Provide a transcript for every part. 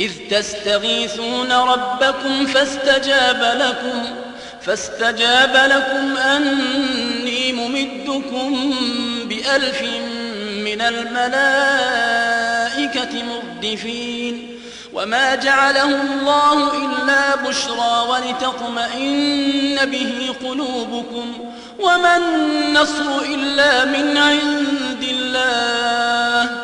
إذ تستغيثون ربكم فاستجاب لكم فاستجاب لكم أني ممدكم بألف من الملائكة مردفين. وما جعله الله إلا بشرى ولتطمئن به قلوبكم وما النصر إلا من عند الله.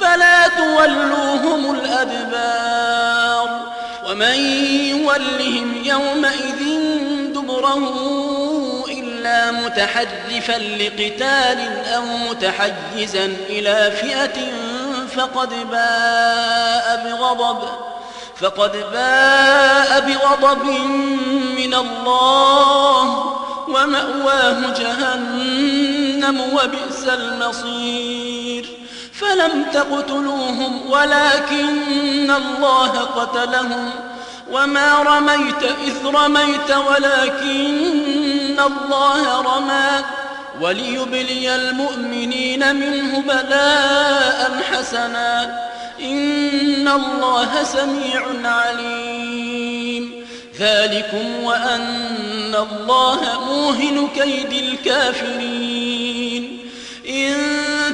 فلا تولوهم الأدبار ومن يولهم يومئذ دبره إلا متحرفا لقتال أو متحيزا إلى فئة فقد باء بغضب فقد باء بغضب من الله ومأواه جهنم وبئس المصير فلم تقتلوهم ولكن الله قتلهم وما رميت إذ رميت ولكن الله رمى وليبلي المؤمنين منه بلاء حسنا إن الله سميع عليم ذلكم وأن الله موهن كيد الكافرين إن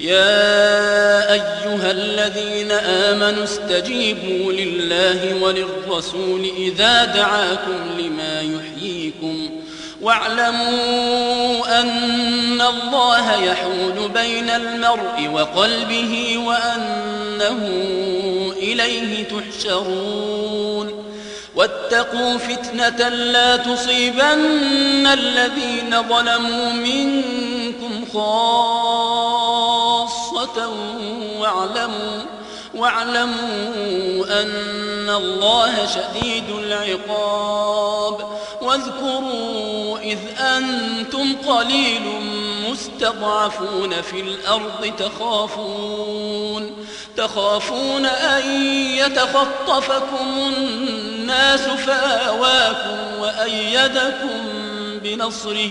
يا أيها الذين آمنوا استجيبوا لله وللرسول إذا دعاكم لما يحييكم واعلموا أن الله يحول بين المرء وقلبه وأنه إليه تحشرون واتقوا فتنة لا تصيبن الذين ظلموا منكم خاصة واعلموا واعلموا أن الله شديد العقاب. واذكروا إذ أنتم قليل مستضعفون في الأرض تخافون تخافون أن يتخطفكم الناس فآواكم وأيدكم بنصره.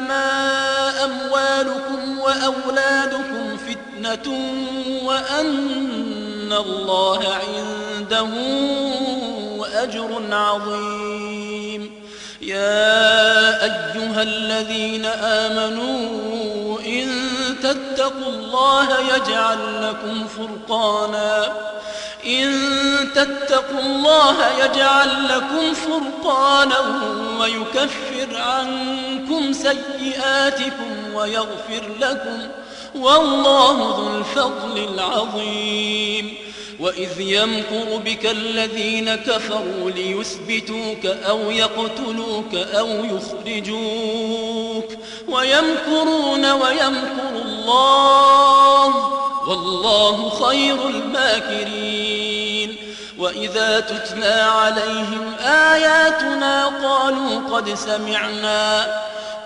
أنما أموالكم وأولادكم فتنة وأن الله عنده أجر عظيم. يا أيها الذين آمنوا إن تتقوا الله يجعل لكم فرقانا إن تتقوا الله يجعل لكم فرقانا ويكفر عنكم سيئاتكم ويغفر لكم والله ذو الفضل العظيم. وإذ يمكر بك الذين كفروا ليثبتوك أو يقتلوك أو يخرجوك ويمكرون ويمكر الله والله خير الماكرين. وإذا تتلى عليهم آياتنا قالوا قد سمعنا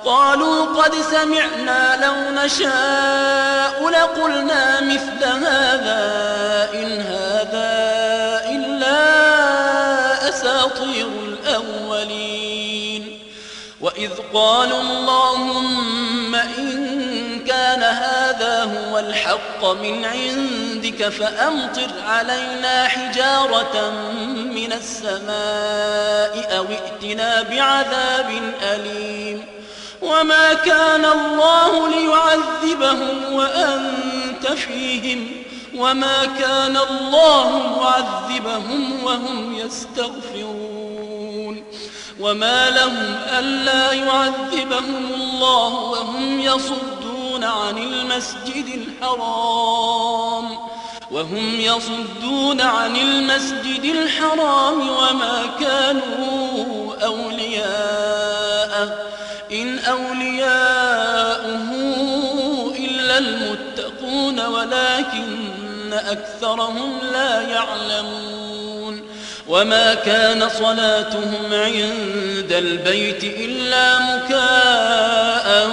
قالوا قد سمعنا لو نشاء لقلنا مثل هذا إن هذا إلا أساطير الأولين. وإذ قالوا اللهم إن هو الحق من عندك فأمطر علينا حجارة من السماء أو ائتنا بعذاب أليم. وما كان الله ليعذبهم وأنت فيهم. وما كان الله معذبهم وهم يستغفرون. وما لهم ألا يعذبهم الله وهم عن المسجد الحرام وهم يصدون عن المسجد الحرام وما كانوا أولياءه. إن أولياؤه إلا المتقون ولكن أكثرهم لا يعلمون. وما كان صلاتهم عند البيت إلا مكاء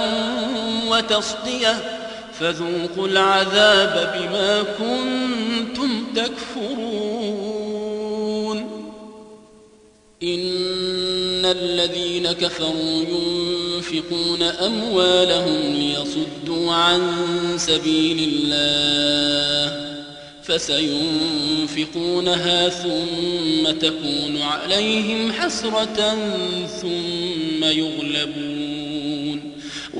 وتصديه فذوقوا العذاب بما كنتم تكفرون. إن الذين كفروا ينفقون أموالهم ليصدوا عن سبيل الله فسينفقونها ثم تكون عليهم حسرة ثم يغلبون.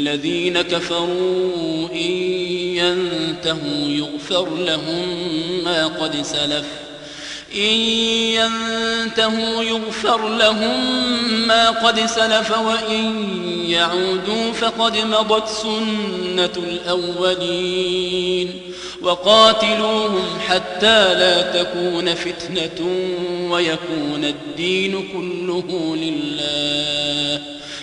قل للذين كفروا إن ينتهوا يغفر لهم ما قد سلف. إن ينتهوا يغفر لهم ما قد سلف وإن يعودوا فقد مضت سنة الأولين. وقاتلوهم حتى لا تكون فتنة ويكون الدين كله لله.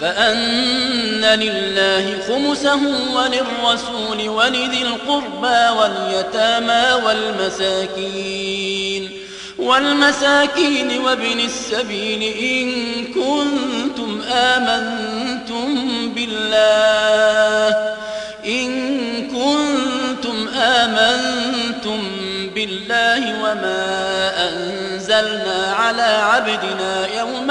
فأن لله خمسه وللرسول ولذي القربى واليتامى والمساكين والمساكين وابن السبيل إن كنتم آمنتم بالله إن كنتم آمنتم بالله وما أنزلنا على عبدنا يوم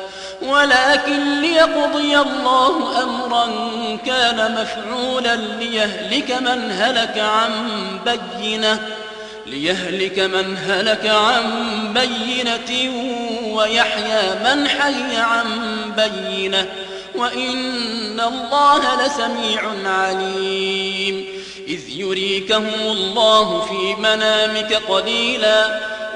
ولكن ليقضي الله أمرا كان مفعولا ليهلك من هلك عن بينة ليهلك من هلك عن بينة ويحيى من حي عن بينة وإن الله لسميع عليم. إذ يريكهم الله في منامك قليلا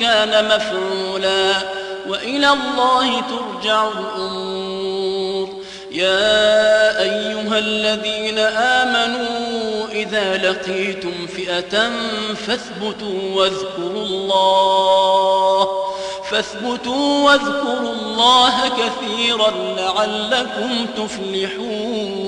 كان مفعولا وإلى الله ترجع الأمور. يا أيها الذين آمنوا إذا لقيتم فئة فاثبتوا واذكروا الله فاثبتوا واذكروا الله كثيرا لعلكم تفلحون.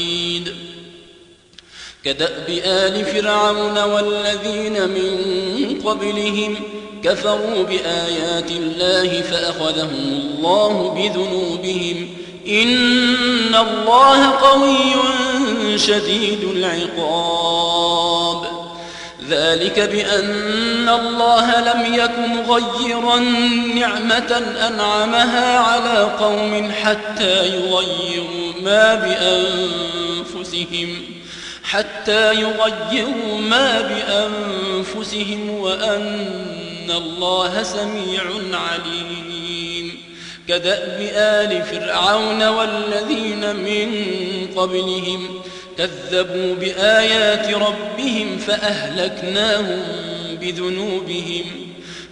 كدأب آل فرعون والذين من قبلهم كفروا بآيات الله فأخذهم الله بذنوبهم إن الله قوي شديد العقاب. ذلك بأن الله لم يكن غيرا نعمة أنعمها على قوم حتى يغيروا ما بأنفسهم. حتى يغيروا ما بأنفسهم وأن الله سميع عليم. كدأب آل فرعون والذين من قبلهم كذبوا بآيات ربهم فأهلكناهم بذنوبهم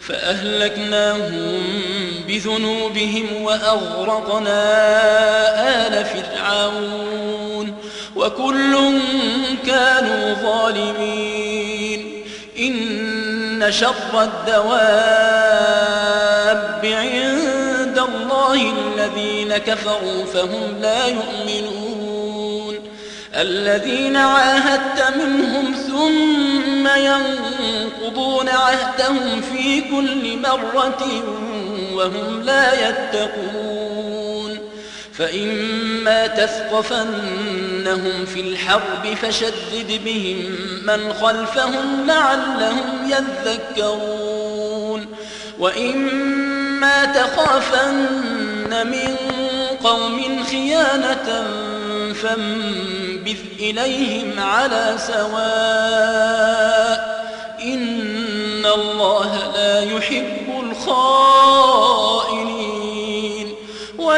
فأهلكناهم بذنوبهم وأغرقنا آل فرعون. وكل كانوا ظالمين. إن شر الدواب عند الله الذين كفروا فهم لا يؤمنون. الذين عاهدت منهم ثم ينقضون عهدهم في كل مرة وهم لا يتقون. فإما تثقفنهم في الحرب فشدد بهم من خلفهم لعلهم يذكرون وإما تخافن من قوم خيانة فانبذ إليهم على سواء إن الله لا يحب الخائنين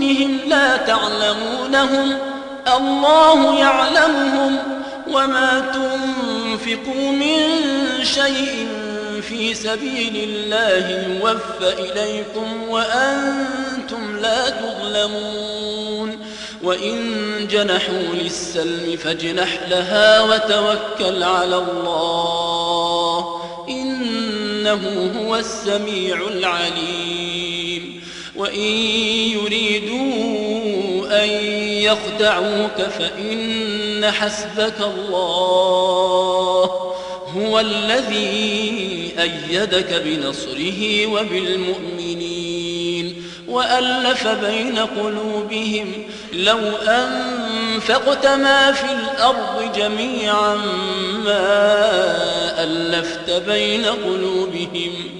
دونهم لا تعلمونهم الله يعلمهم وما تنفقوا من شيء في سبيل الله يوفى إليكم وأنتم لا تظلمون وإن جنحوا للسلم فاجنح لها وتوكل على الله إنه هو السميع العليم وإن يريدوا أن يخدعوك فإن حسبك الله هو الذي أيدك بنصره وبالمؤمنين وألف بين قلوبهم لو أنفقت ما في الأرض جميعا ما ألفت بين قلوبهم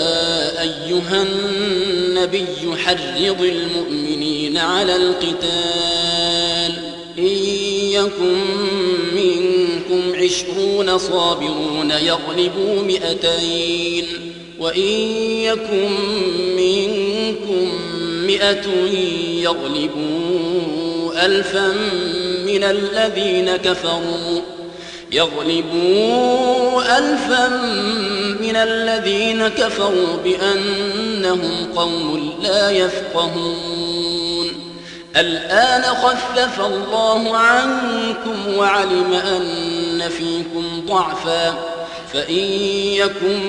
أيها النبي حرض المؤمنين على القتال إن يكن منكم عشرون صابرون يغلبوا مئتين وإن يكن منكم مئة يغلبوا ألفا من الذين كفروا يغلبوا ألفا من الذين كفروا بأنهم قوم لا يفقهون الآن خفف الله عنكم وعلم أن فيكم ضعفا فإن يكن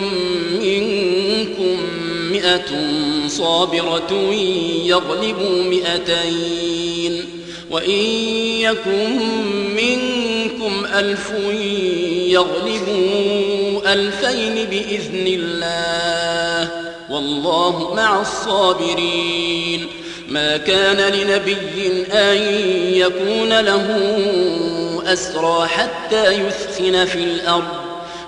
منكم مئة صابرة يغلبوا مئتين وإن يكن منكم ألف يغلبوا ألفين بإذن الله. والله مع الصابرين. ما كان لنبي أن يكون له أسرى حتى يثخن في الأرض.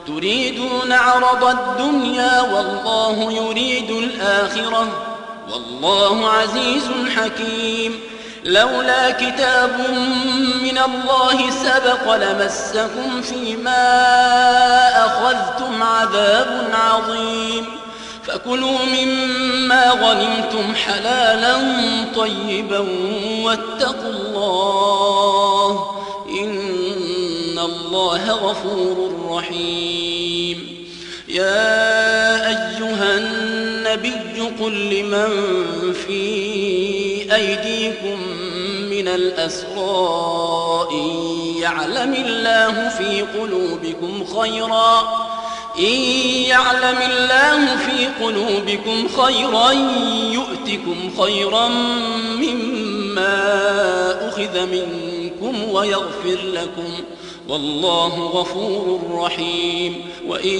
تريدون عرض الدنيا والله يريد الآخرة. والله عزيز حكيم. لولا كتاب من الله سبق لمسكم فيما أخذتم عذاب عظيم. فكلوا مما غنمتم حلالا طيبا واتقوا الله إن الله غفور رحيم. يا أيها النبي قل لمن في أيديكم من الأسراء يعلم الله في قلوبكم خيرا إن يعلم الله في قلوبكم خيرا يؤتكم خيرا مما أخذ منكم ويغفر لكم. والله غفور رحيم. وإن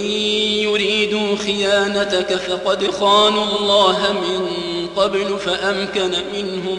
يريدوا خيانتك فقد خانوا الله من قبل فأمكن منهم.